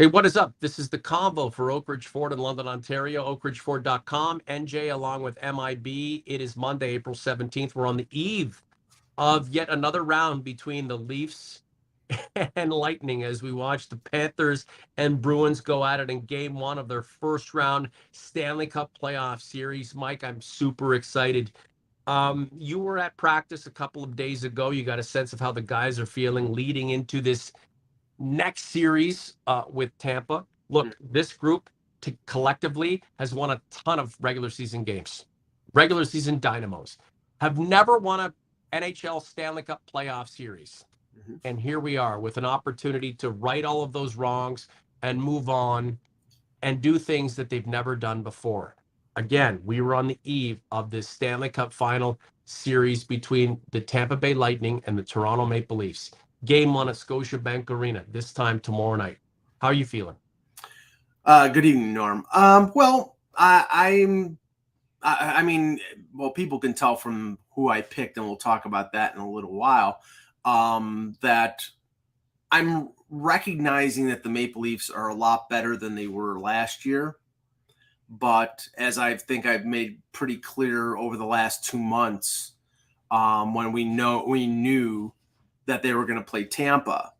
Hey, what is up? This is the convo for Oak Ridge Ford in London, Ontario, oakridgeford.com, NJ, along with MIB. It is Monday, April 17th. We're on the eve of yet another round between the Leafs and Lightning as we watch the Panthers and Bruins go at it in game one of their first round Stanley Cup playoff series. Mike, I'm super excited. Um, you were at practice a couple of days ago. You got a sense of how the guys are feeling leading into this next series uh, with Tampa. Look, mm. this group to collectively has won a ton of regular season games. Regular season dynamos have never won a NHL Stanley Cup playoff series. Mm-hmm. And here we are with an opportunity to right all of those wrongs and move on and do things that they've never done before. Again, we were on the eve of this Stanley Cup final series between the Tampa Bay Lightning and the Toronto Maple Leafs game one at Scotiabank Arena this time tomorrow night. How are you feeling? Uh, good evening, Norm. Um, well, I, I'm, I, I, mean, well, people can tell from who I picked, and we'll talk about that in a little while. Um, that I'm recognizing that the Maple Leafs are a lot better than they were last year. But as I think I've made pretty clear over the last two months, um, when we know we knew that they were going to play Tampa,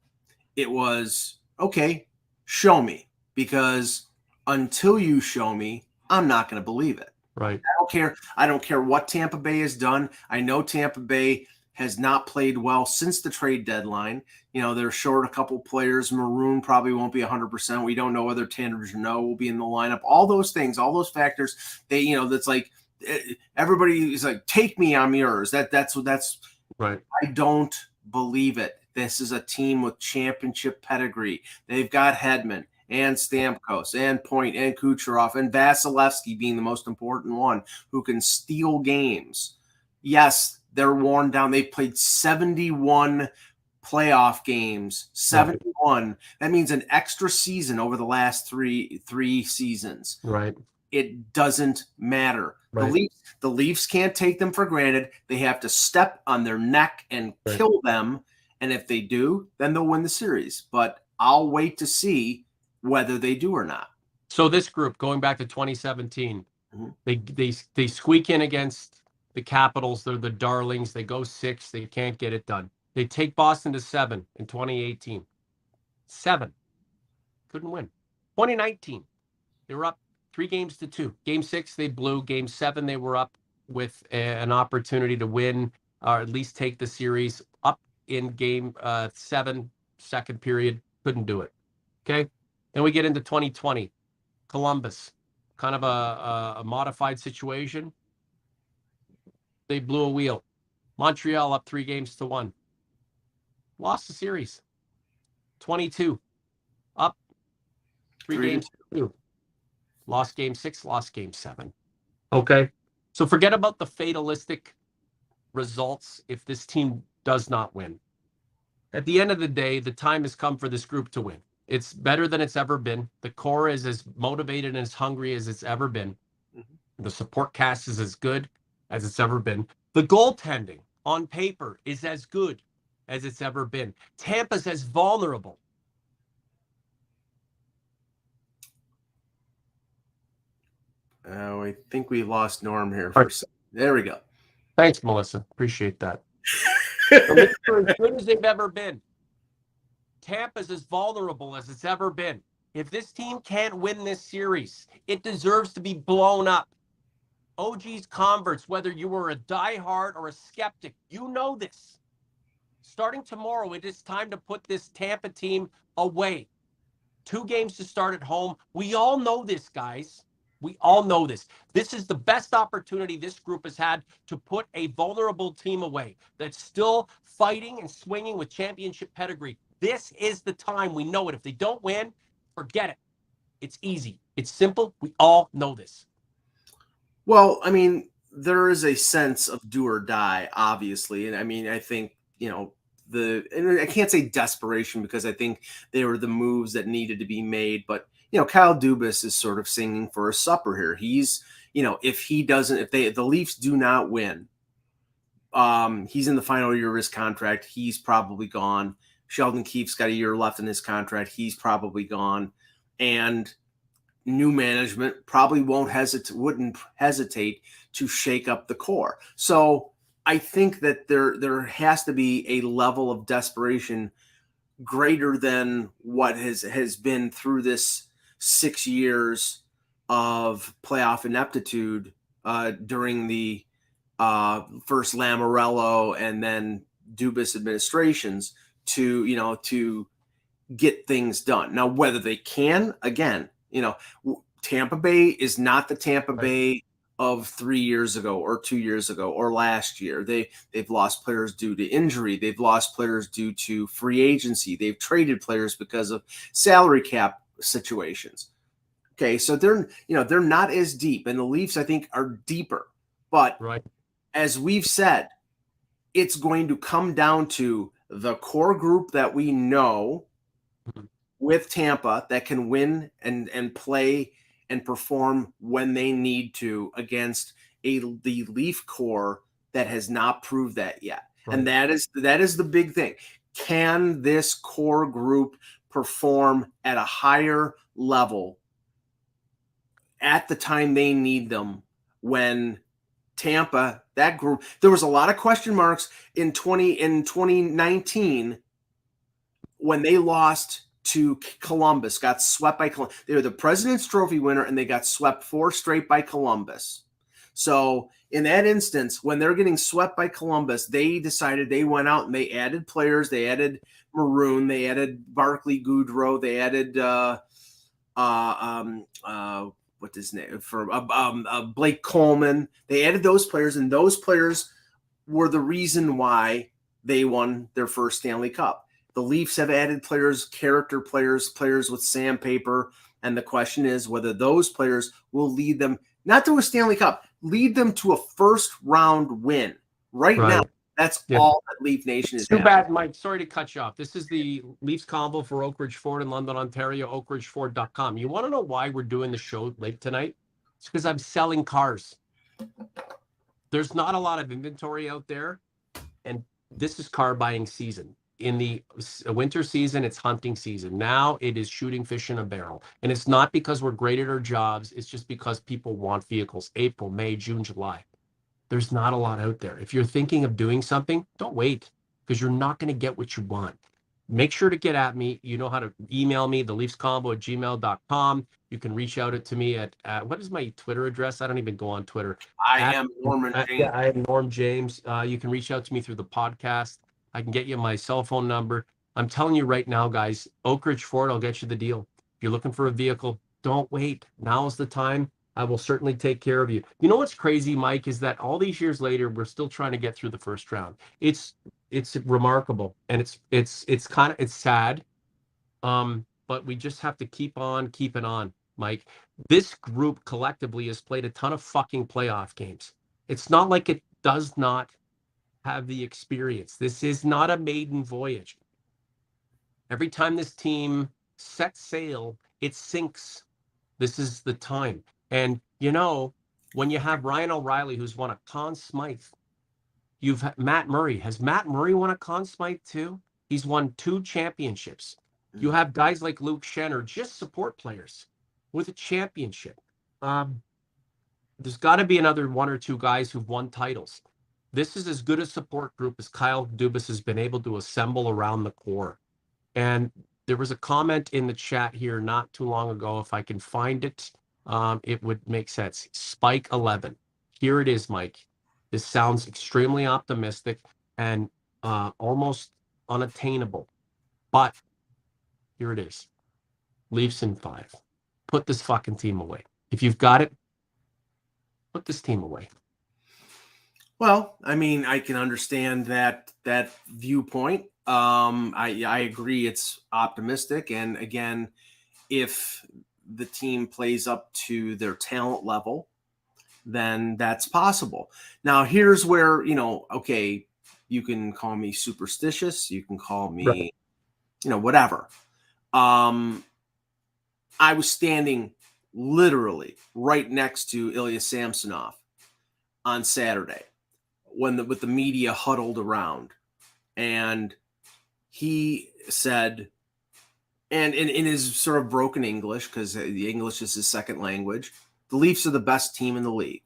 it was okay, show me because until you show me, I'm not going to believe it. Right. I don't care. I don't care what Tampa Bay has done. I know Tampa Bay has not played well since the trade deadline. You know, they're short a couple players. Maroon probably won't be 100%. We don't know whether Tanner Jeannot will be in the lineup. All those things, all those factors, they, you know, that's like eh, everybody is like, take me, I'm yours. That, that's what that's right. I don't believe it. This is a team with championship pedigree. They've got Hedman and Stamkos and Point and Kucherov and Vasilevskiy being the most important one who can steal games. Yes, they're worn down. They played 71 playoff games 71 that means an extra season over the last three three seasons right it doesn't matter right. the leafs the leafs can't take them for granted they have to step on their neck and right. kill them and if they do then they'll win the series but i'll wait to see whether they do or not so this group going back to 2017 mm-hmm. they they they squeak in against the capitals they're the darlings they go six they can't get it done they take Boston to seven in 2018. Seven. Couldn't win. 2019, they were up three games to two. Game six, they blew. Game seven, they were up with a, an opportunity to win or at least take the series up in game uh, seven, second period. Couldn't do it. Okay. Then we get into 2020. Columbus, kind of a, a, a modified situation. They blew a wheel. Montreal up three games to one lost the series. 22 up three, three games two. Lost game six, lost game seven. Okay. So forget about the fatalistic results if this team does not win. At the end of the day, the time has come for this group to win. It's better than it's ever been. The core is as motivated and as hungry as it's ever been. Mm-hmm. The support cast is as good as it's ever been. The goaltending on paper is as good as it's ever been. Tampa's as vulnerable. Oh, I think we lost Norm here for right. There we go. Thanks, Melissa. Appreciate that. as good as they've ever been. Tampa's as vulnerable as it's ever been. If this team can't win this series, it deserves to be blown up. OG's converts, whether you were a diehard or a skeptic, you know this starting tomorrow, it is time to put this Tampa team away. Two games to start at home. We all know this, guys. We all know this. This is the best opportunity this group has had to put a vulnerable team away that's still fighting and swinging with championship pedigree. This is the time. We know it. If they don't win, forget it. It's easy. It's simple. We all know this. Well, I mean, there is a sense of do or die, obviously. And I mean, I think, you know, the and I can't say desperation because I think they were the moves that needed to be made, but you know, Kyle Dubas is sort of singing for a supper here. He's, you know, if he doesn't, if they the Leafs do not win, um, he's in the final year of his contract. He's probably gone. Sheldon Keefe's got a year left in his contract. He's probably gone. and new management probably won't hesitate wouldn't hesitate to shake up the core. So I think that there there has to be a level of desperation greater than what has has been through this six years of playoff ineptitude uh, during the uh, first Lamoriello and then Dubas administrations to you know to get things done. Now whether they can again, you know, Tampa Bay is not the Tampa right. Bay of three years ago or two years ago or last year. They they've lost players due to injury. They've lost players due to free agency. They've traded players because of salary cap situations. Okay, so they're you know they're not as deep, and the Leafs I think are deeper. But right. as we've said, it's going to come down to the core group that we know mm-hmm. with Tampa that can win and and play and perform when they need to against a the Leaf core that has not proved that yet. Right. And that is that is the big thing. Can this core group perform at a higher level at the time they need them when Tampa, that group, there was a lot of question marks in 20 in 2019 when they lost to Columbus, got swept by Columbus. They were the President's Trophy winner and they got swept four straight by Columbus. So, in that instance, when they're getting swept by Columbus, they decided they went out and they added players. They added Maroon, they added Barclay Goodrow. they added uh, uh, um, uh, what's his name for uh, um, uh, Blake Coleman. They added those players, and those players were the reason why they won their first Stanley Cup. The Leafs have added players, character players, players with sandpaper. And the question is whether those players will lead them not to a Stanley Cup, lead them to a first round win. Right, right. now, that's yeah. all that Leaf Nation is. Too having. bad, Mike. Sorry to cut you off. This is the Leafs convo for Oak Ridge Ford in London, Ontario, oakridgeford.com. You want to know why we're doing the show late tonight? It's because I'm selling cars. There's not a lot of inventory out there, and this is car buying season in the winter season, it's hunting season. Now it is shooting fish in a barrel. And it's not because we're great at our jobs, it's just because people want vehicles April, May, June, July. There's not a lot out there. If you're thinking of doing something, don't wait because you're not going to get what you want. Make sure to get at me. You know how to email me, the Leafs convo at gmail.com. You can reach out to me at, at, what is my Twitter address? I don't even go on Twitter. I at, am Norman James. yeah, I am Norm James. Uh, you can reach out to me through the podcast. I can get you my cell phone number. I'm telling you right now, guys, Oak Ridge Ford, I'll get you the deal. If you're looking for a vehicle, don't wait. Now's the time. I will certainly take care of you. You know what's crazy, Mike, is that all these years later, we're still trying to get through the first round. It's it's remarkable and it's it's it's kind of it's sad. Um, but we just have to keep on keeping on, Mike. This group collectively has played a ton of fucking playoff games. It's not like it does not have the experience. This is not a maiden voyage. Every time this team sets sail, it sinks. This is the time. And, you know, when you have Ryan O'Reilly, who's won a Conn Smythe, you've Matt Murray. Has Matt Murray won a Conn Smythe too? He's won two championships. You mm. have guys like Luke Schenn, just support players with a championship. Um, there's got to be another one or two guys who've won titles this is as good a support group as Kyle Dubas has been able to assemble around the core. And there was a comment in the chat here not too long ago. If I can find it, um, it would make sense. Spike 11. Here it is, Mike. This sounds extremely optimistic and uh, almost unattainable. But here it is Leafs in five. Put this fucking team away. If you've got it, put this team away. Well, I mean, I can understand that that viewpoint. Um, I I agree it's optimistic, and again, if the team plays up to their talent level, then that's possible. Now, here's where you know, okay, you can call me superstitious, you can call me, right. you know, whatever. Um, I was standing literally right next to Ilya Samsonov on Saturday when the, with the media huddled around, and he said, and in, in his sort of broken English, because the English is his second language, the Leafs are the best team in the league.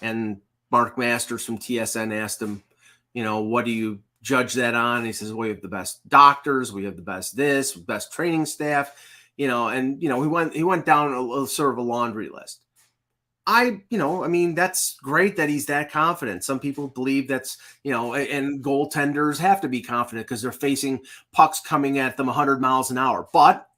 And Mark Masters from TSN asked him, you know, what do you judge that on? He says, well, we have the best doctors, we have the best this, best training staff, you know, and you know, he went he went down a, a sort of a laundry list. I, you know, I mean, that's great that he's that confident. Some people believe that's, you know, and goaltenders have to be confident because they're facing pucks coming at them 100 miles an hour. But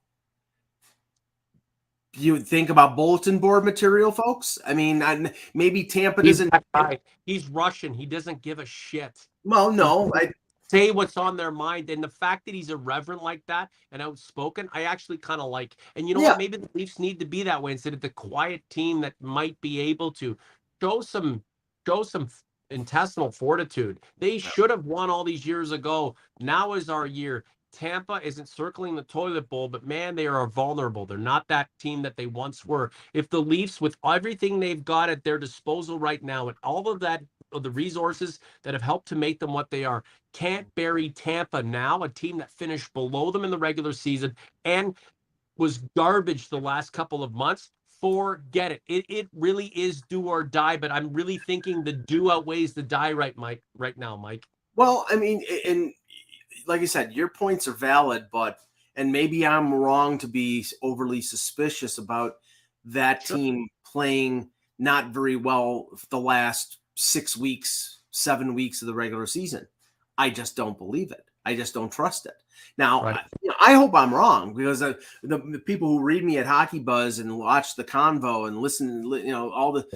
you think about bulletin board material, folks. I mean, maybe Tampa he's doesn't. He's Russian. He doesn't give a shit. Well, no, I, say what's on their mind. And the fact that he's irreverent like that and outspoken, I actually kind of like. And you know Yeah. what? Maybe the Leafs need to be that way instead of the quiet team that might be able to show some show some intestinal fortitude. They should have won all these years ago. Now is our year. Tampa isn't circling the toilet bowl, but man, they are vulnerable. They're not that team that they once were. If the Leafs, with everything they've got at their disposal right now, and all of that, of the resources that have helped to make them what they are, can't bury Tampa now, a team that finished below them in the regular season and was garbage the last couple of months. Forget it. It it really is do or die. But I'm really thinking the do outweighs the die right, Mike. Right now, Mike. Well, I mean, and like I said, your points are valid, but and maybe I'm wrong to be overly suspicious about that Sure. team playing not very well the last six weeks, seven weeks of the regular season. I just don't believe it. I just don't trust it. Now, Right. I, you know, I hope I'm wrong because uh, the, the people who read me at Hockey Buzz and watch the convo and listen, you know, all the,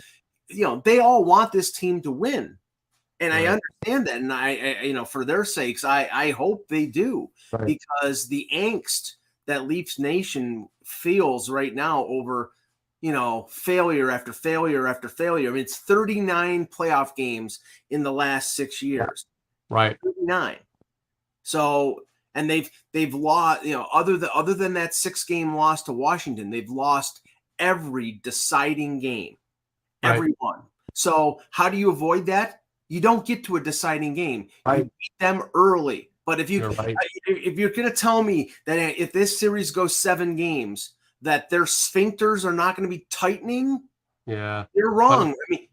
you know, they all want this team to win, and I understand that. And I, I, you know, for their sakes, I, I hope they do Right. because the angst that Leafs Nation feels right now over, you know, failure after failure after failure. I mean, it's 39 playoff games in the last six years. Right. 39. So and they've they've lost, you know, other than other than that six game loss to Washington, they've lost every deciding game. Right. Every one. So how do you avoid that? You don't get to a deciding game. You beat them early. But if you right. if you're going to tell me that if this series goes seven games, that their sphincters are not going to be tightening, Yeah. you're wrong. I mean,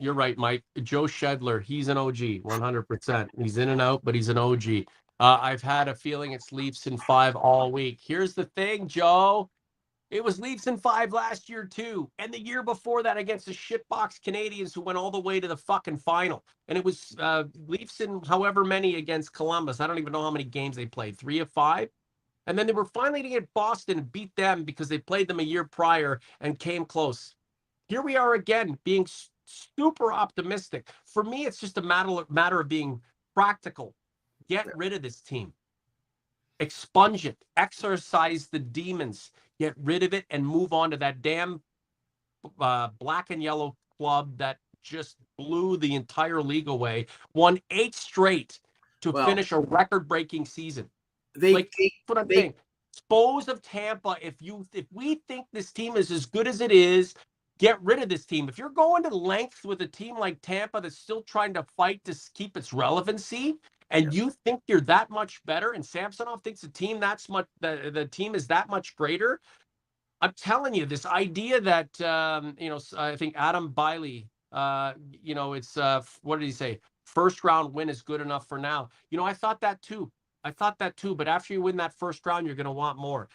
You're right, Mike. Joe Shedler, he's an OG, 100%. He's in and out, but he's an OG. Uh, I've had a feeling it's Leafs in five all week. Here's the thing, Joe. It was Leafs in five last year, too. And the year before that against the shitbox Canadians who went all the way to the fucking final. And it was uh, Leafs in however many against Columbus. I don't even know how many games they played, three of five. And then they were finally to get Boston beat them because they played them a year prior and came close here we are again being super optimistic. For me, it's just a matter matter of being practical. Get rid of this team. Expunge it. Exorcise the demons. Get rid of it and move on to that damn uh, black and yellow club that just blew the entire league away. Won eight straight to Well- finish a record-breaking season. They, Like- they what I'm They- saying. Dispose of Tampa. If you if we think this team is as good as it is, get rid of this team. If you're going to lengths with a team like Tampa that's still trying to fight to keep its relevancy, and you think you're that much better, and Samsonov thinks the team that's much the, the team is that much greater. I'm telling you, this idea that um, you know, I think Adam Biley, uh, you know, it's uh, what did he say? First round win is good enough for now. You know, I thought that too. I thought that too. But after you win that first round, you're going to want more.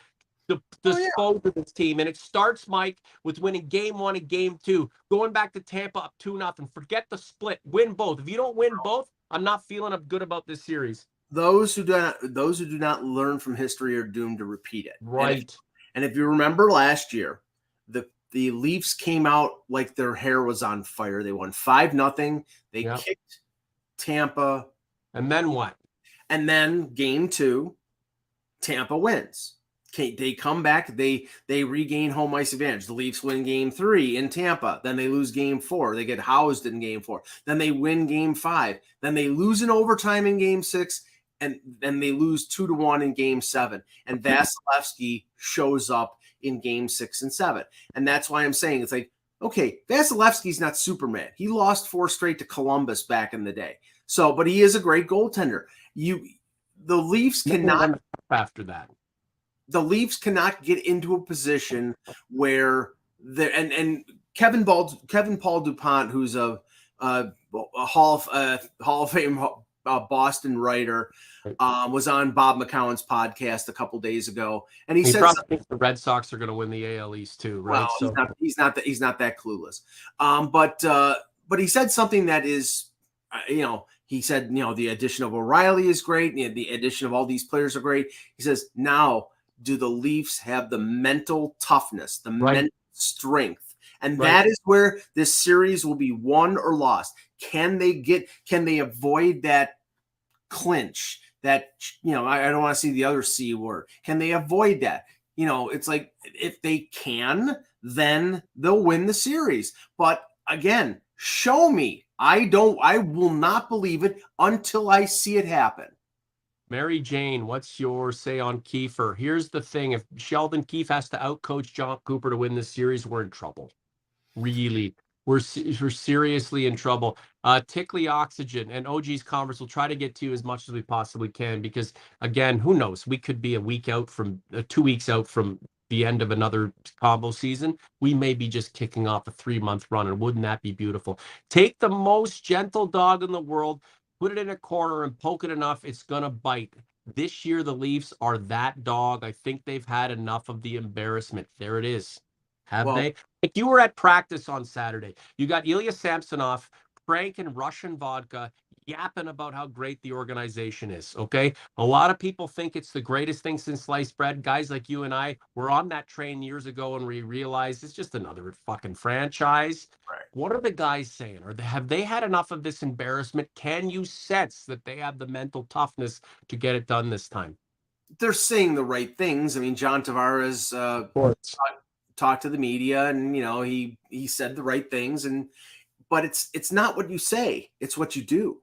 The, Oh, yeah. this team, and it starts, Mike, with winning game one and game two, going back to Tampa up two nothing. Forget the split, win both. If you don't win both, I'm not feeling up good about this series. those who do not those who do not learn from history are doomed to repeat it. And if- Right. And if you remember last year, the the Leafs came out like their hair was on fire. They won five nothing. They Yeah. kicked Tampa, And then what? And then game two, Tampa wins. They come back. They they regain home ice advantage. The Leafs win game three in Tampa. Then they lose game four. They get housed in game four. Then they win game five. Then they lose in overtime in game six, and then they lose two to one in game seven. And Vasilevsky shows up in game six and seven. And that's why I'm saying it's like, okay, Vasilevsky's not Superman. He lost four straight to Columbus back in the day. So, but he is a great goaltender. You, the Leafs cannot after that. the Leafs cannot get into a position where the and and Kevin Ball Kevin Paul Dupont, who's a a, a Hall of uh, Hall of Fame uh, Boston writer, um, was on Bob McCown's podcast a couple days ago, and he, He said probably thinks the Red Sox are going to win the AL East too, right? well, he's not he's not that he's not that clueless. Um, but uh, but he said something that is, uh, you know, he said you know the addition of O'Reilly is great, and the addition of all these players are great. He says now, do the Leafs have the mental toughness, the Right. mental strength, and Right. that is where this series will be won or lost. Can they get? Can they avoid that clinch? That you know, I, I don't want to see the other c word. Can they avoid that? you know, it's like if they can, then they'll win the series. But again, show me. I don't, I will not believe it until I see it happen. Mary Jane, what's your say on Kiefer? Here's the thing: if Sheldon Keefe has to outcoach Jon Cooper to win this series, we're in trouble. Really, we're we're seriously in trouble. Uh, Tickley Oxygen and OG's Converse will try to get to you as much as we possibly can because, again, who knows? We could be a week out from uh, two weeks out from the end of another convo season. We may be just kicking off a three month run, and wouldn't that be beautiful? Take the most gentle dog in the world put it in a corner and poke it enough, it's gonna bite. This year, the Leafs are that dog. I think they've had enough of the embarrassment. There it is. Have Well- they? Like you were at practice on Saturday. You got Ilya Samsonov Frank and Russian vodka, yapping about how great the organization is. Okay. A lot of people think it's the greatest thing since sliced bread. Guys like you and I were on that train years ago and we realized it's just another fucking franchise. Right. What are the guys saying? Or have they had enough of this embarrassment? Can you sense that they have the mental toughness to get it done this time? They're saying the right things. I mean, John Tavares uh, talked to the media, and you know he he said the right things, and but it's it's not what you say; it's what you do,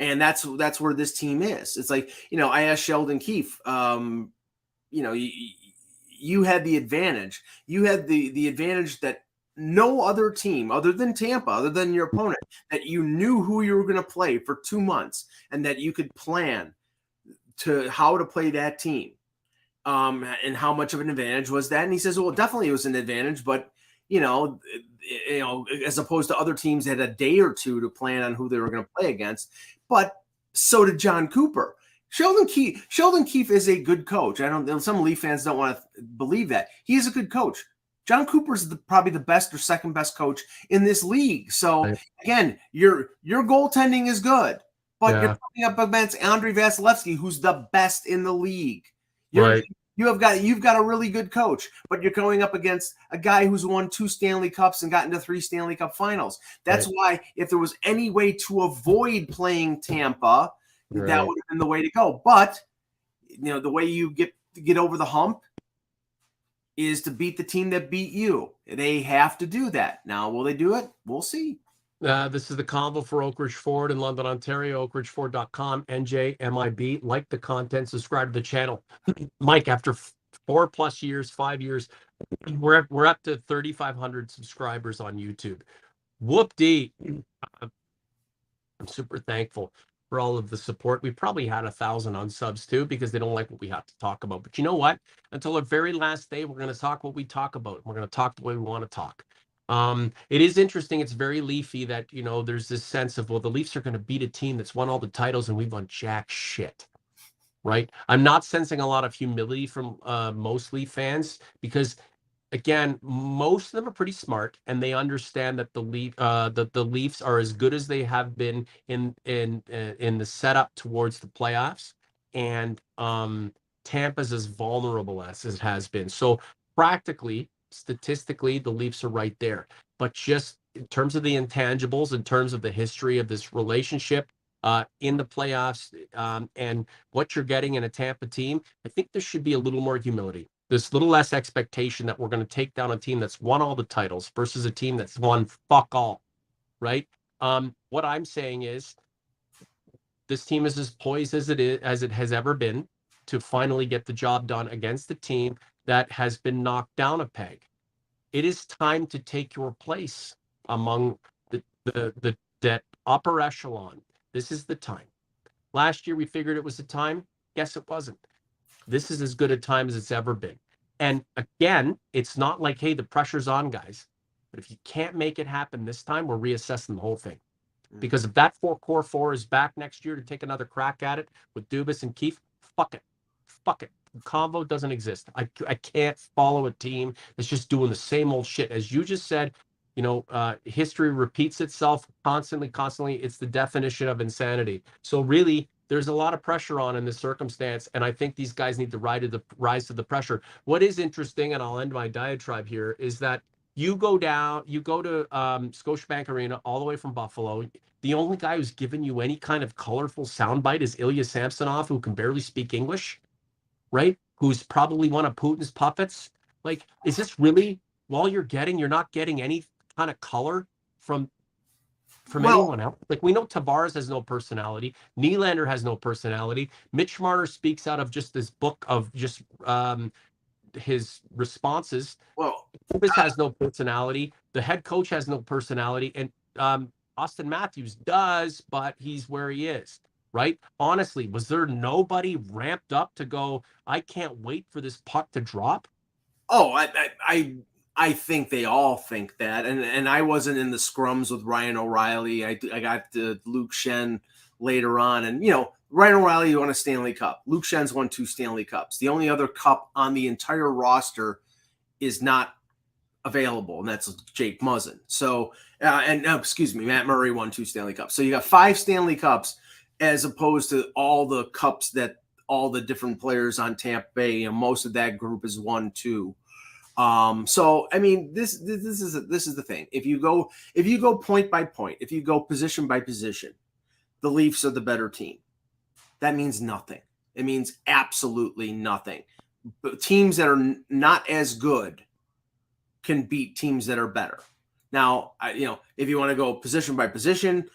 and that's that's where this team is. It's like you know I asked Sheldon Keefe, um, you know you, you had the advantage. You had the the advantage that no other team other than Tampa, other than your opponent, that you knew who you were going to play for two months, and that you could plan to how to play that team um, and how much of an advantage was that? And he says, well, definitely it was an advantage, but you know, eh, you know, as opposed to other teams that had a day or two to plan on who they were going to play against. But so did Jon Cooper. Sheldon Keefe. Sheldon Keefe is a good coach. I don't. Some Leaf fans don't want to believe that he is a good coach. Jon Cooper's the, probably the best or second best coach in this league. So Right. again, your your goaltending is good, but Yeah. you're coming up against Andre Vasilevsky, who's the best in the league. You're, Right. You have got you've got a really good coach, but you're going up against a guy who's won two Stanley Cups and gotten to three Stanley Cup finals. That's why if there was any way to avoid playing Tampa, that would have been the way to go. But you know, the way you get get over the hump is to beat the team that beat you. They have to do that. Now, will they do it? We'll see. Uh, this is the convo for Oak Ridge Ford in London, Ontario, oakridgeford.com, NJMIB. Like the content, subscribe to the channel. Mike, after four plus years, five years, we're, we're up to 3,500 subscribers on YouTube. Whoop dee. I'm super thankful for all of the support. We probably had a thousand unsubs too because they don't like what we have to talk about. But you know what? Until our very last day, we're going to talk what we talk about. We're going to talk the way we want to talk. Um, it is interesting. It's very leafy that you know there's this sense of well, the Leafs are going to beat a team that's won all the titles and we've won jack shit. Right? I'm not sensing a lot of humility from uh, most Leaf fans because again, most of them are pretty smart and they understand that the Leaf uh, that the Leafs are as good as they have been in in uh, in the setup towards the playoffs, and um, Tampa's as vulnerable as it has been. So practically, statistically, the Leafs are right there. But just in terms of the intangibles, in terms of the history of this relationship uh, in the playoffs, um, and what you're getting in a Tampa team, I think there should be a little more humility. A little less expectation that we're going to take down a team that's won all the titles versus a team that's won fuck all, right? Um, what I'm saying is, this team is as poised as it is as it has ever been to finally get the job done against the team that has been knocked down a peg. It is time to take your place among the the the that upper echelon. This is the time. Last year we figured it was the time. Guess it wasn't. this is as good a time as it's ever been. And again, it's not like, hey, the pressure's on, guys. But if you can't make it happen this time, we're reassessing the whole thing. Mm. Because if that four core four is back next year to take another crack at it with Dubas and Keefe, fuck it. Fuck it. Convo doesn't exist. I, I can't follow a team that's just doing the same old shit. As you just said, you know, uh, history repeats itself constantly, constantly. It's the definition of insanity. So really, there's a lot of pressure on in this circumstance, and I think these guys need to ride to the rise to the pressure. What is interesting, and I'll end my diatribe here, is that you go down, you go to um, Scotiabank Arena all the way from Buffalo. The only guy who's given you any kind of colorful soundbite is Ilya Samsonov, who can barely speak English, right? Who's probably one of Putin's puppets. Like, is this really all you're getting? You're not getting any kind of color from from Well- anyone else. Like we know Tavares has no personality. Nylander has no personality. Mitch Marner speaks out of just this book of just um his responses. Well, Dubas has no personality. The head coach has no personality, and um, Auston Matthews does, but he's where he is. Right? Honestly, was there nobody ramped up to go? I can't wait for this puck to drop. Oh, I, I, I, I think they all think that, and and I wasn't in the scrums with Ryan O'Reilly. I, I got the Luke Schenn later on, and you know Ryan O'Reilly won a Stanley Cup. Luke Schenn's won two Stanley Cups. The only other cup on the entire roster is not available, and that's Jake Muzzin. So, uh, and uh, excuse me, Matt Murray won two Stanley Cups. So you got five Stanley Cups as opposed to all the cups that all the different players on Tampa Bay. Know, most of that group is one, two. Um, so I mean, this this, this is this is the thing. If you go if you go point by point, if you go position by position, the Leafs are the better team. That means nothing. It means absolutely nothing. But teams that are not as good can beat teams that are better. Now, I, you know, if you want to go position by position,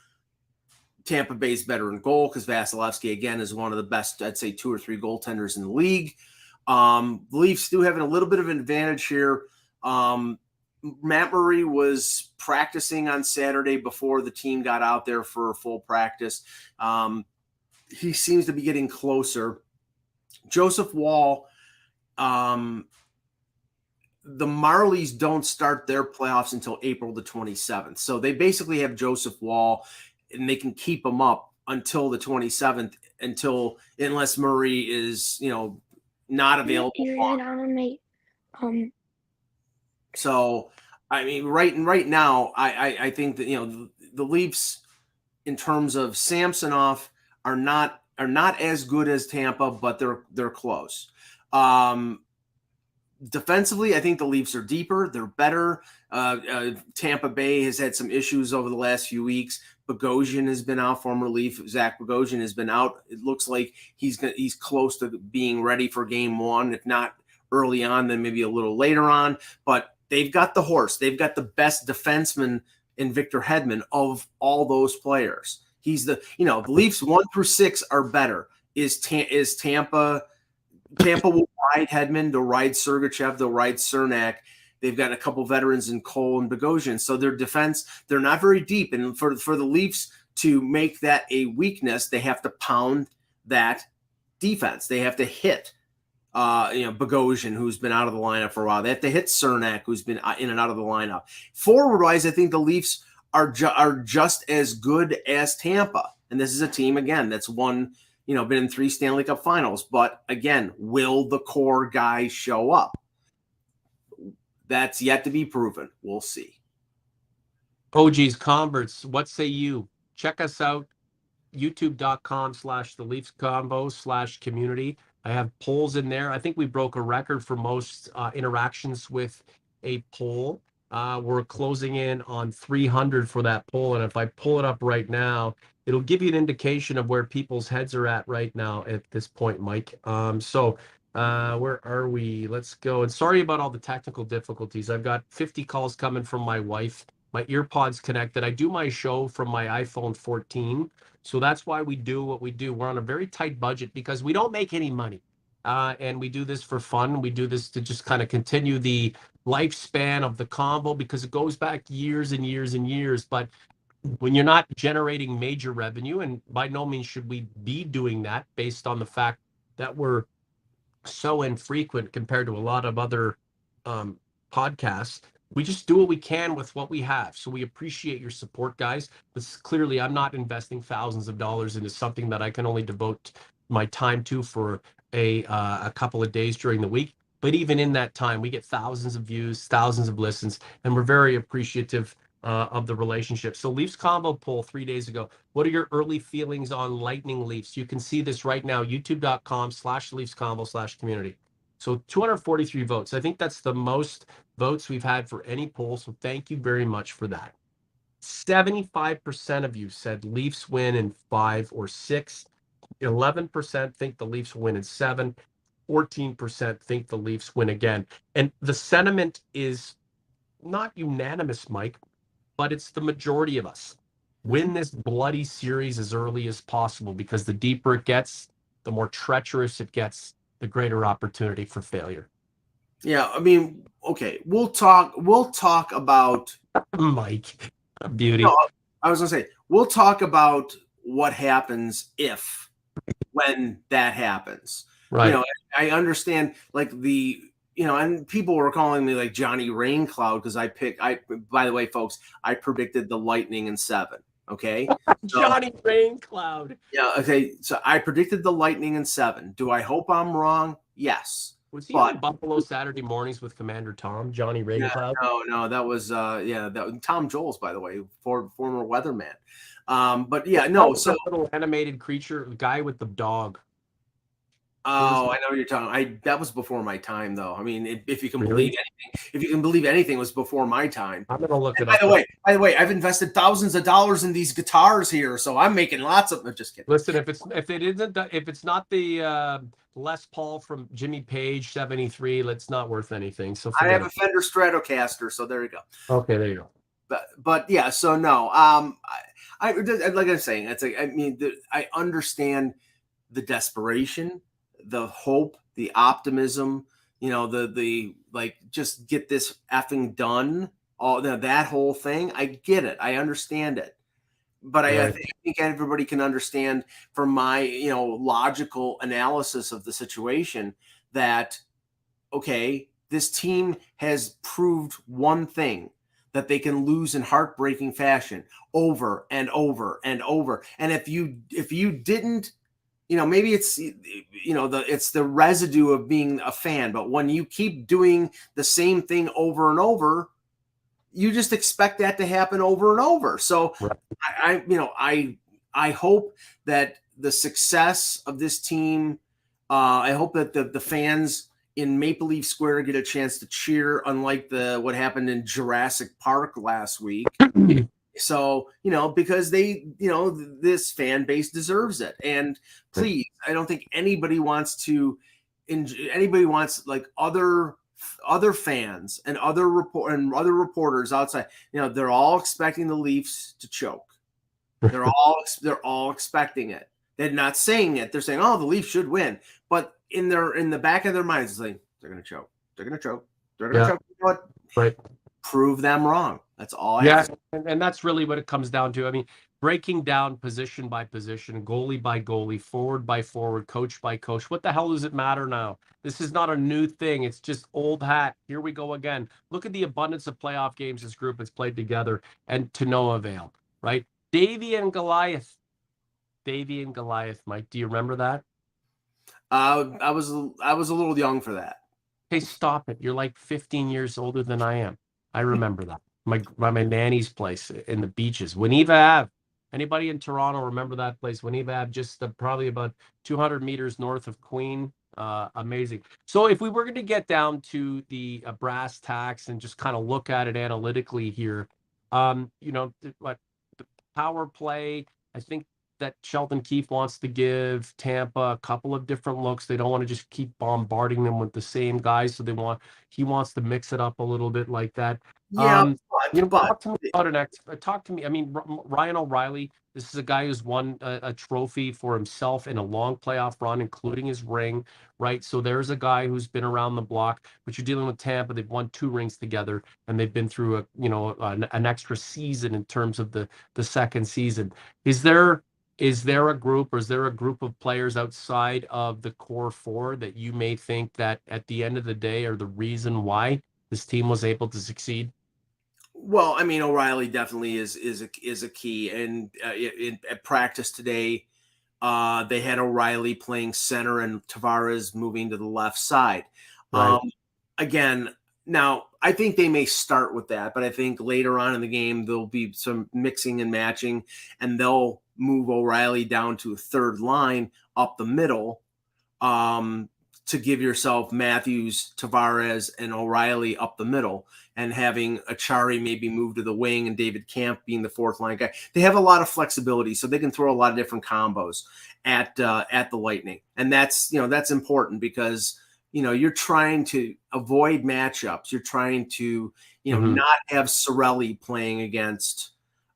Tampa Bay's better in goal because Vasilevsky again is one of the best, I'd say, two or three goaltenders in the league. Um, Leafs do having a little bit of an advantage here. Um, Matt Murray was practicing on Saturday before the team got out there for full practice. Um, he seems to be getting closer. Joseph Woll, um, the Marlies don't start their playoffs until April the 27th. So they basically have Joseph Woll and they can keep him up until the 27th until unless Murray is, you know, not available. Period for- on my um so, I mean, right and right now, I, I I think that you know the, the Leafs, in terms of Samsonov, are not are not as good as Tampa, but they're they're close. Um, defensively, I think the Leafs are deeper. They're better. Uh, uh, Tampa Bay has had some issues over the last few weeks. Bogosian has been out, former Leaf. Zach Bogosian has been out. It looks like he's gonna, he's close to being ready for Game One, if not early on, then maybe a little later on. But they've got the horse. They've got the best defenseman in Victor Hedman of all those players. He's the you know the Leafs one through six are better. Is Ta- is Tampa? Tampa will ride Hedman. They'll ride Sergachev. They'll ride Cernak. They've got a couple veterans in Cole and Bogosian. So their defense they're not very deep. And for for the Leafs to make that a weakness, they have to pound that defense. They have to hit uh, you know, Bogosian, who's been out of the lineup for a while. They have to hit Cernak, who's been uh, in and out of the lineup. Forward wise, I think the Leafs are ju- are just as good as Tampa, and this is a team again that's won, you know, been in three Stanley Cup Finals. But again, will the core guys show up? That's yet to be proven. We'll see. OG's converts, what say you? Check us out, youtube.com slash the Leafs convo slash community. I have polls in there. I think we broke a record for most uh, interactions with a poll. Uh, we're closing in on 300 for that poll. And if I pull it up right now, it'll give you an indication of where people's heads are at right now at this point, Mike. Um, so uh, where are we? Let's go. And sorry about all the technical difficulties. I've got 50 calls coming from my wife my earpods connected. I do my show from my iPhone 14. So that's why we do what we do. We're on a very tight budget because we don't make any money. Uh, and we do this for fun. We do this to just kind of continue the lifespan of the convo because it goes back years and years and years. But when you're not generating major revenue, and by no means should we be doing that based on the fact that we're so infrequent compared to a lot of other um, podcasts. We just do what we can with what we have. So we appreciate your support, guys. This clearly, I'm not investing thousands of dollars into something that I can only devote my time to for a uh, a couple of days during the week. But even in that time, we get thousands of views, thousands of listens, and we're very appreciative uh, of the relationship. So Leafs convo poll three days ago. What are your early feelings on Lightning Leafs? You can see this right now, youtube.com slash Leafs convo slash community. So 243 votes. I think that's the most votes we've had for any poll. So thank you very much for that. 75% of you said Leafs win in five or six. 11% think the Leafs win in seven. 14% think the Leafs win again. And the sentiment is not unanimous, Mike, but it's the majority of us. Win this bloody series as early as possible because the deeper it gets, the more treacherous it gets, the greater opportunity for failure. Yeah, I mean, okay, we'll talk. We'll talk about Mike, beauty. No, I was gonna say we'll talk about what happens if, when that happens. right. You know, I understand like the you know, and people were calling me like Johnny Raincloud because I picked. I by the way, folks, I predicted the Lightning in seven. Okay, Johnny Raincloud. yeah, okay. So I predicted the Lightning in seven. Do I hope I'm wrong? Yes. Was he But- on Buffalo Saturday mornings with Commander Tom, Johnny Raincloud? No, no, that was uh yeah, that was Tom Jolls, by the way, for, former weatherman. Um, but yeah, no, so little animated creature, guy with the dog. Oh, I know what you're talking. I that was before my time, though. I mean, if, if you can Really? believe anything, if you can believe anything, was before my time. I'm gonna look And it by up. the way, by the way, I've invested thousands of dollars in these guitars here, so I'm making lots of. I'm just kidding. Listen, if it's if it isn't if it's not the uh, Les Paul from Jimmy Page '73, it's not worth anything. So I have a Fender Stratocaster, so there you go. okay. There you go. but but yeah so no um i, I like i'm saying it's like i mean the, i understand the desperation the hope the optimism you know the the like just get this effing done all that that whole thing i get it i understand it but I, I Right. I think everybody can understand from my you know logical analysis of the situation that okay this team has proved one thing that they can lose in heartbreaking fashion over and over and over and if you if you didn't you know maybe it's you know the it's the residue of being a fan but when you keep doing the same thing over and over you just expect that to happen over and over so Right. I, I you know i i hope that the success of this team uh i hope that the the fans in Maple Leaf Square get a chance to cheer, unlike the what happened in Jurassic Park last week. So you know, because they, you know, th- this fan base deserves it. And please, I don't think anybody wants to. Anybody wants like other other fans and other report and other reporters outside. You know, they're all expecting the Leafs to choke. They're all they're all expecting it. They're not saying it. They're saying, "Oh, the Leafs should win," but in their in the back of their minds, it's like they're gonna choke. They're gonna choke. They're gonna Yeah. choke. What? Right. Prove them wrong. That's all. I Yeah, have to say. and, and that's really what it comes down to. I mean, breaking down position by position, goalie by goalie, forward by forward, coach by coach. What the hell does it matter now? This is not a new thing. It's just old hat. Here we go again. Look at the abundance of playoff games this group has played together, and to no avail. Right? Davey and Goliath. Davey and Goliath. Mike, do you remember that? Uh, I was I was a little young for that. Hey, stop it. You're like 15 years older than I am. I remember that. My my, my nanny's place in the beaches. Wineva Ave. Anybody in Toronto remember that place? Wineva Ave, just uh, probably about 200 meters north of Queen. Uh, amazing. So if we were going to get down to the uh, brass tacks and just kind of look at it analytically here, um, you know, what the power play, I think that Sheldon Keefe wants to give Tampa a couple of different looks. They don't want to just keep bombarding them with the same guys. So they want he wants to mix it up a little bit like that. Yeah, Um, but, You know, but talk to me about an ex. uh, Talk to me. I mean, Ryan O'Reilly. This is a guy who's won a, a trophy for himself in a long playoff run, including his ring. Right. So there's a guy who's been around the block. But you're dealing with Tampa. They've won two rings together, and they've been through a you know an, an extra season in terms of the the second season. Is there is there a group or is there a group of players outside of the core four that you may think that at the end of the day are the reason why this team was able to succeed? Well, I mean, O'Reilly definitely is is a, is a key, and uh, in, at practice today, uh, they had O'Reilly playing center and Tavares moving to the left side. Right. Um, again, now I think they may start with that, but I think later on in the game there'll be some mixing and matching, and they'll move O'Reilly down to a third line up the middle um, to give yourself Matthews, Tavares, and O'Reilly up the middle, and having Acciari maybe move to the wing and David Kampf being the fourth line guy. They have a lot of flexibility, so they can throw a lot of different combos at uh, at the Lightning, and that's you know that's important because you know you're trying to avoid matchups. You're trying to you know Mhm. not have Cirelli playing against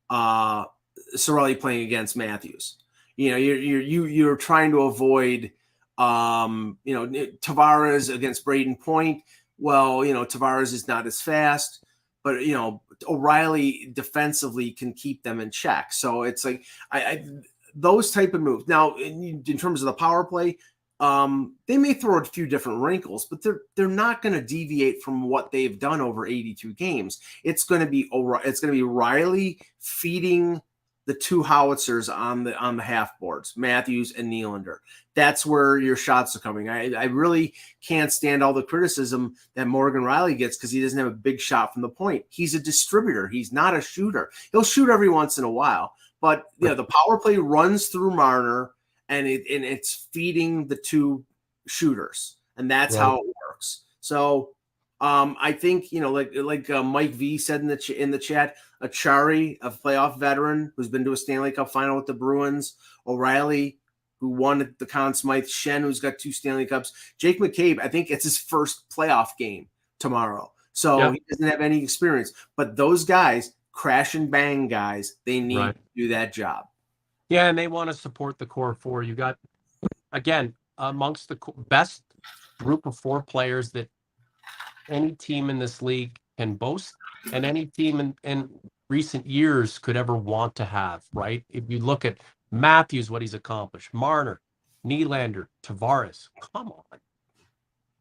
uh Cirelli playing against Matthews. You know, you're you're you you're trying to avoid um, you know, Tavares against Brayden Point. Well, you know, Tavares is not as fast, but you know, O'Reilly defensively can keep them in check. So it's like I, I those type of moves. Now, in, in terms of the power play, um, they may throw a few different wrinkles, but they're they're not going to deviate from what they've done over 82 games. It's going to be it's going to be Rielly feeding the two howitzers on the on the half boards, Matthews and Nylander. That's where your shots are coming. I, I really can't stand all the criticism that Morgan Rielly gets because he doesn't have a big shot from the point. He's a distributor. He's not a shooter. He'll shoot every once in a while, but you know, the power play runs through Marner and it and it's feeding the two shooters, and that's Right. how it works. So um, I think you know, like like uh, Mike V said in the ch- in the chat, Acciari, a playoff veteran who's been to a Stanley Cup final with the Bruins, O'Reilly, who won the Conn Smythe, Schenn, who's got two Stanley Cups, Jake McCabe. I think it's his first playoff game tomorrow, so Yeah. he doesn't have any experience. But those guys, crash and bang guys, they need Right. to do that job. Yeah, and they want to support the core four. You got again amongst the best group of four players that any team in this league can boast, and any team in, in recent years could ever want to have. Right? If you look at Matthews, what he's accomplished, Marner, Nylander, Tavares, come on,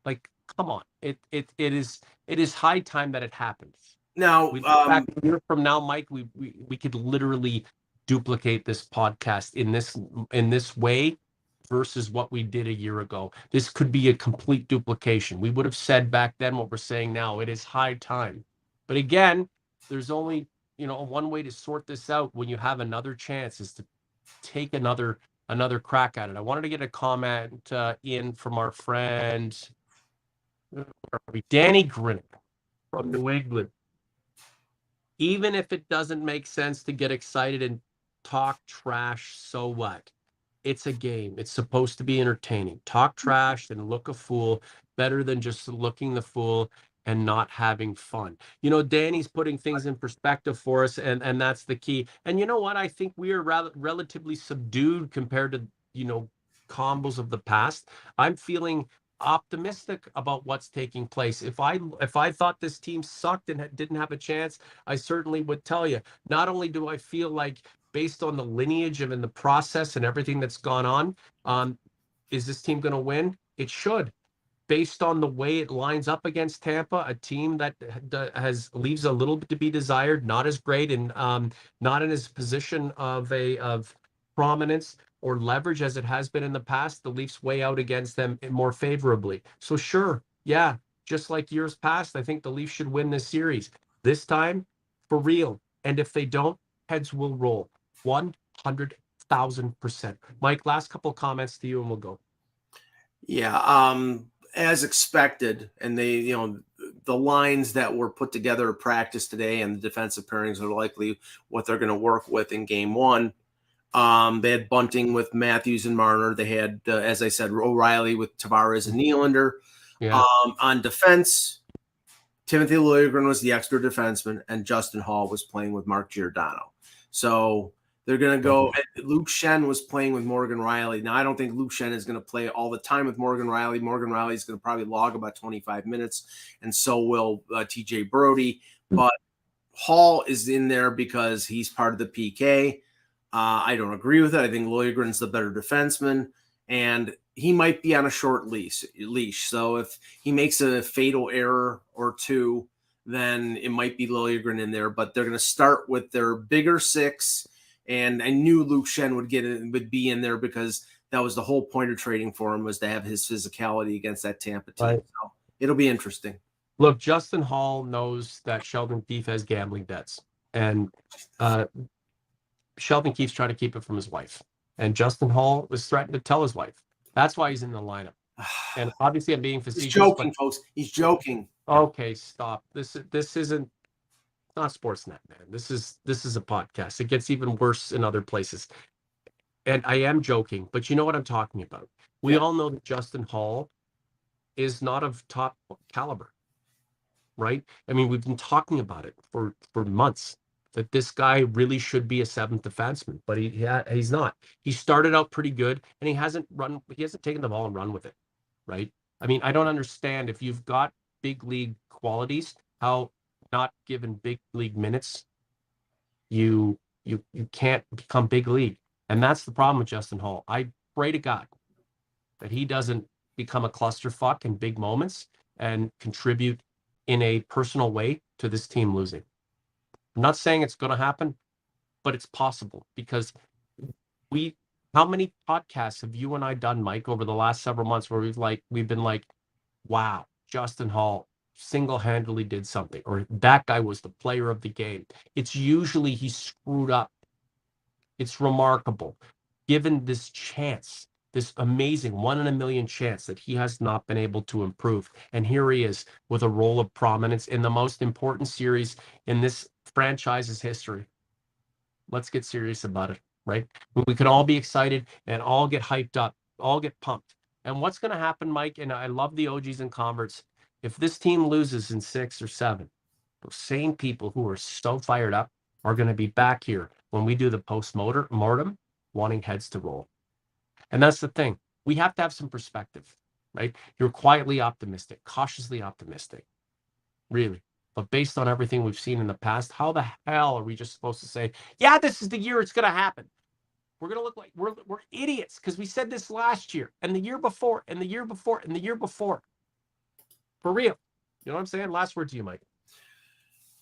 like come on, it it it is it is high time that it happens. Now, We look back um, a year from now, Mike, we, we we could literally duplicate this podcast in this in this way versus what we did a year ago. This could be a complete duplication. We would have said back then what we're saying now. It is high time. But again, there's only you know one way to sort this out when you have another chance is to take another another crack at it. I wanted to get a comment uh, in from our friend? Danny Grinnick from New England even if it doesn't make sense to get excited and talk trash, so what? It's a game. It's supposed to be entertaining. Talk mm-hmm. trash and look a fool better than just looking the fool and not having fun. You know, Danny's putting things in perspective for us, and and that's the key. And you know what? I think we are rather relatively subdued compared to you know convos of the past. I'm feeling optimistic about what's taking place. If I if I thought this team sucked and didn't have a chance, I certainly would tell you. Not only do I feel like based on the lineage and the process and everything that's gone on, um, is this team going to win? It should. Based on the way it lines up against Tampa, a team that has leaves a little bit to be desired, not as great and um, not in his position of a of prominence or leverage as it has been in the past, the Leafs weigh out against them more favorably. So sure, yeah, just like years past, I think the Leafs should win this series. This time, for real. And if they don't, heads will roll. One hundred thousand percent. Mike, last couple comments to you and we'll go. Yeah, um, as expected, and they, you know, the lines that were put together at practice today and the defensive pairings are likely what they're going to work with in game one. Um, they had Bunting with Matthews and Marner. They had, uh, as I said, O'Reilly with Tavares and Nylander. Yeah. Um, on defense, Timothy Liljegren was the extra defenseman, and Justin Holl was playing with Mark Giordano. So they're going to go. Luke Schenn was playing with Morgan Rielly. Now, I don't think Luke Schenn is going to play all the time with Morgan Rielly. Morgan Rielly is going to probably log about 25 minutes, and so will uh, TJ Brodie. But Holl is in there because he's part of the PK. Uh, I don't agree with it. I think Liljegren's the better defenseman, and he might be on a short leash. Leash. So if he makes a fatal error or two, then it might be Liljegren in there. But they're going to start with their bigger six, and I knew Luke Schenn would get it would be in there because that was the whole point of trading for him was to have his physicality against that Tampa team. Right. So it'll be interesting. Look, Justin Holl knows that Sheldon Keefe has gambling debts, and uh, Sheldon Keefe's trying to keep it from his wife. And Justin Holl was threatened to tell his wife. That's why he's in the lineup. And obviously, I'm being He's facetious. joking, folks. He's joking. Okay, stop. This this isn't not Sportsnet, man. This is this is a podcast. It gets even worse in other places. And I am joking, but you know what I'm talking about. We Yeah. all know that Justin Holl is not of top caliber, right? I mean, we've been talking about it for for months that this guy really should be a seventh defenseman, but he, he he's not. He started out pretty good, and he hasn't run. He hasn't taken the ball and run with it, right? I mean, I don't understand if you've got big league qualities, how not given big league minutes, you you you can't become big league, and that's the problem with Justin Holl. I pray to God that he doesn't become a clusterfuck in big moments and contribute in a personal way to this team losing. I'm not saying it's going to happen, but it's possible because we. How many podcasts have you and I done, Mike, over the last several months where we've like we've been like, "Wow, Justin Holl single-handedly did something," or "That guy was the player of the game." It's usually he screwed up. It's remarkable, given this chance, this amazing one in a million chance that he has not been able to improve, and here he is with a role of prominence in the most important series in this franchise's history. Let's get serious about it, right? We can all be excited and all get hyped up, all get pumped. And what's going to happen, Mike? And I love the OGs and converts. If this team loses in six or seven, those same people who are so fired up are going to be back here when we do the post mortem wanting heads to roll. And that's the thing. We have to have some perspective, right? You're quietly optimistic, cautiously optimistic, really. But based on everything we've seen in the past, how the hell are we just supposed to say, yeah, this is the year it's going to happen? We're going to look like we're, we're idiots because we said this last year and the year before and the year before and the year before. For real. You know what I'm saying? Last word to you, Mike.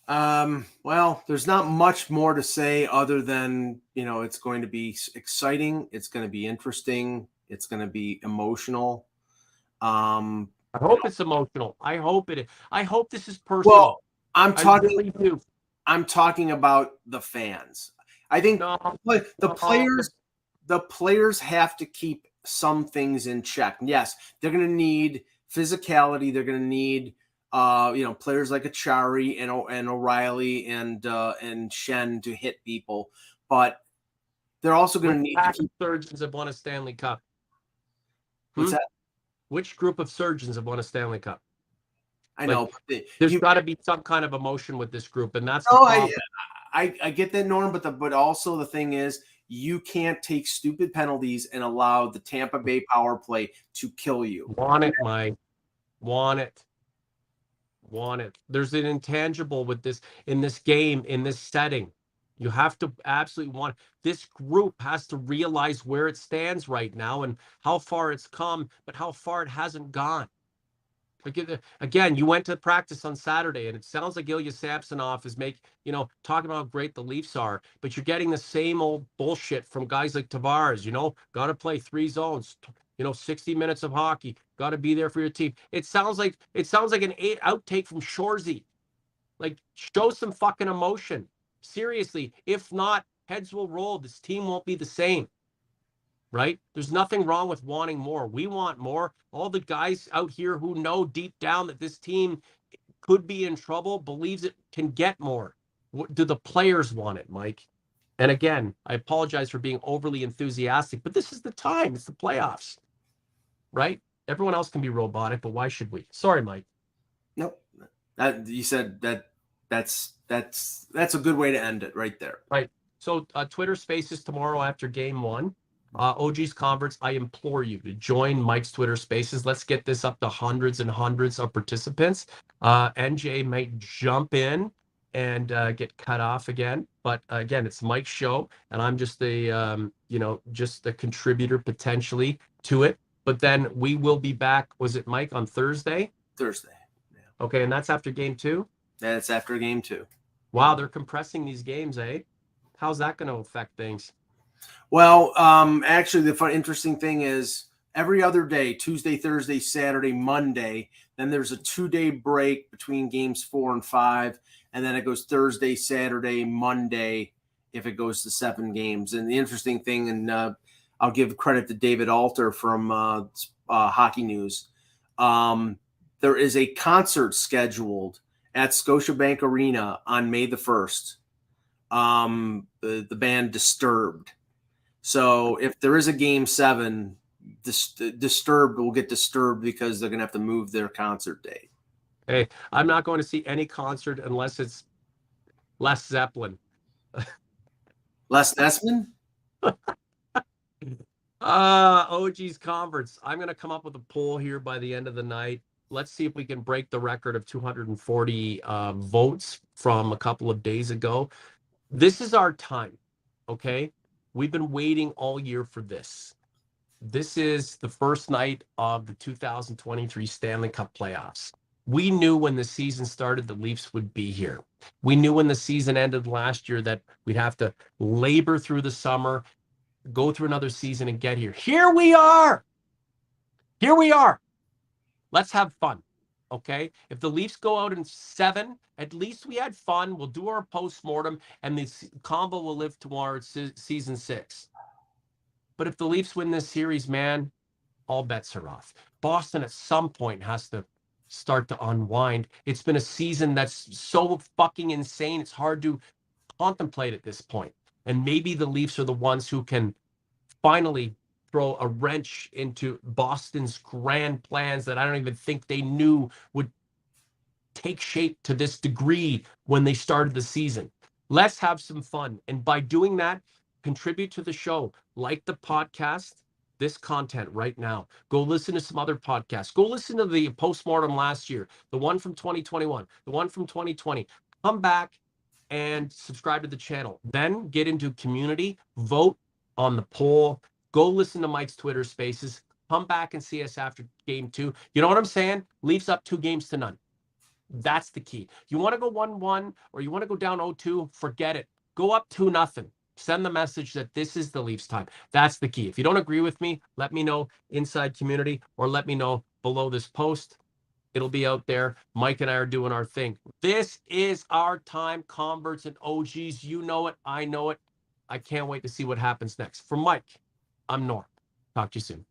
Um, well, there's not much more to say other than, you know, it's going to be exciting. It's going to be interesting. It's going to be emotional. Um, I hope it's emotional. I hope it. I hope this is personal. well, I'm talking, really. I'm talking about the fans. I think No, the No. players the players have to keep some things in check. Yes, they're going to need physicality. They're going to need uh, you know players like Acciari and and O'Reilly and uh, and Schenn to hit people, but they're also going to need to pack keep, of surgeons have won a Stanley Cup? what's Hmm? that? Which group of surgeons have won a Stanley Cup? I like, know. There's got to be some kind of emotion with this group, and that's No, I. I I get that, Norm, but the but also the thing is, you can't take stupid penalties and allow the Tampa Bay power play to kill you. Want it, Mike. Want it. Want it. There's an intangible with this in this game, in this setting. You have to absolutely want this group has to realize where it stands right now and how far it's come, but how far it hasn't gone. Again, you went to practice on Saturday, and it sounds like Ilya Samsonov is make you know talking about how great the Leafs are, but you're getting the same old bullshit from guys like Tavares. You know, got to play three zones, you know, 60 minutes of hockey, got to be there for your team. It sounds like it sounds like an eight outtake from Shoresy. Like, show some fucking emotion. Seriously, if not, heads will roll. This team won't be the same right? There's nothing wrong with wanting more. We want more. All the guys out here who know deep down that this team could be in trouble believes it can get more. What, do the players want it, Mike? And again, I apologize for being overly enthusiastic, but this is the time. It's the playoffs, right? Everyone else can be robotic, but why should we? Sorry, Mike. Nope. That you said that that's that's that's a good way to end it right there. Right. So uh, Twitter Spaces tomorrow after Game One. Uh, OG's Converts, I implore you to join Mike's Twitter Spaces. Let's get this up to hundreds and hundreds of participants. Uh, NJ might jump in and uh, get cut off again. But uh, again, it's Mike's show, and I'm just a um, you know just a contributor potentially to it. But then we will be back. Was it Mike on Thursday? Thursday. Yeah. Okay, and that's after game two. That's after game two. Wow, they're compressing these games, eh? How's that going to affect things? Well, um, actually, the fun, interesting thing is every other day Tuesday, Thursday, Saturday, Monday. Then there's a two day break between games four and five. And then it goes Thursday, Saturday, Monday if it goes to seven games. And the interesting thing, and uh, I'll give credit to David Alter from uh, uh, Hockey News. Um, there is a concert scheduled at Scotiabank Arena on May the 1st. Um, the, the band Disturbed. So if there is a game seven, dis- Disturbed will get disturbed because they're going to have to move their concert date. Hey, I'm not going to see any concert unless it's Les Zeppelin. Les Nessman? Uh, OG's converts. I'm going to come up with a poll here by the end of the night. Let's see if we can break the record of 240 uh, votes from a couple of days ago. This is our time. Okay. We've been waiting all year for this. This is the first night of the 2023 Stanley Cup playoffs. We knew when the season started, the Leafs would be here. We knew when the season ended last year that we'd have to labor through the summer go through another season and get here. Here we are. Here we are. Let's have fun. Okay. If the Leafs go out in seven, at least we had fun. We'll do our post mortem and the convo will live tomorrow, se- season six. But if the Leafs win this series, man, all bets are off. Boston at some point has to start to unwind. It's been a season that's so fucking insane. It's hard to contemplate at this point and maybe the Leafs are the ones who can finally throw a wrench into Boston's grand plans that I don't even think they knew would take shape to this degree when they started the season. Let's have some fun. And by doing that, contribute to the show, like the podcast, this content right now. Go listen to some other podcasts. Go listen to the postmortem last year, the one from 2021, the one from 2020. Come back and subscribe to the channel. Then get into community, vote on the poll, go listen to Mike's Twitter spaces, come back and see us after game two. You know what I'm saying? Leafs up two games to none. That's the key. You want to go 1 1 or you want to go down 0 2, forget it. Go up 2 nothing. Send the message that this is the Leafs time. That's the key. If you don't agree with me, let me know inside community or let me know below this post. It'll be out there. Mike and I are doing our thing. This is our time, converts and OGs. You know it. I know it. I can't wait to see what happens next. For Mike, I'm Norm. Talk to you soon.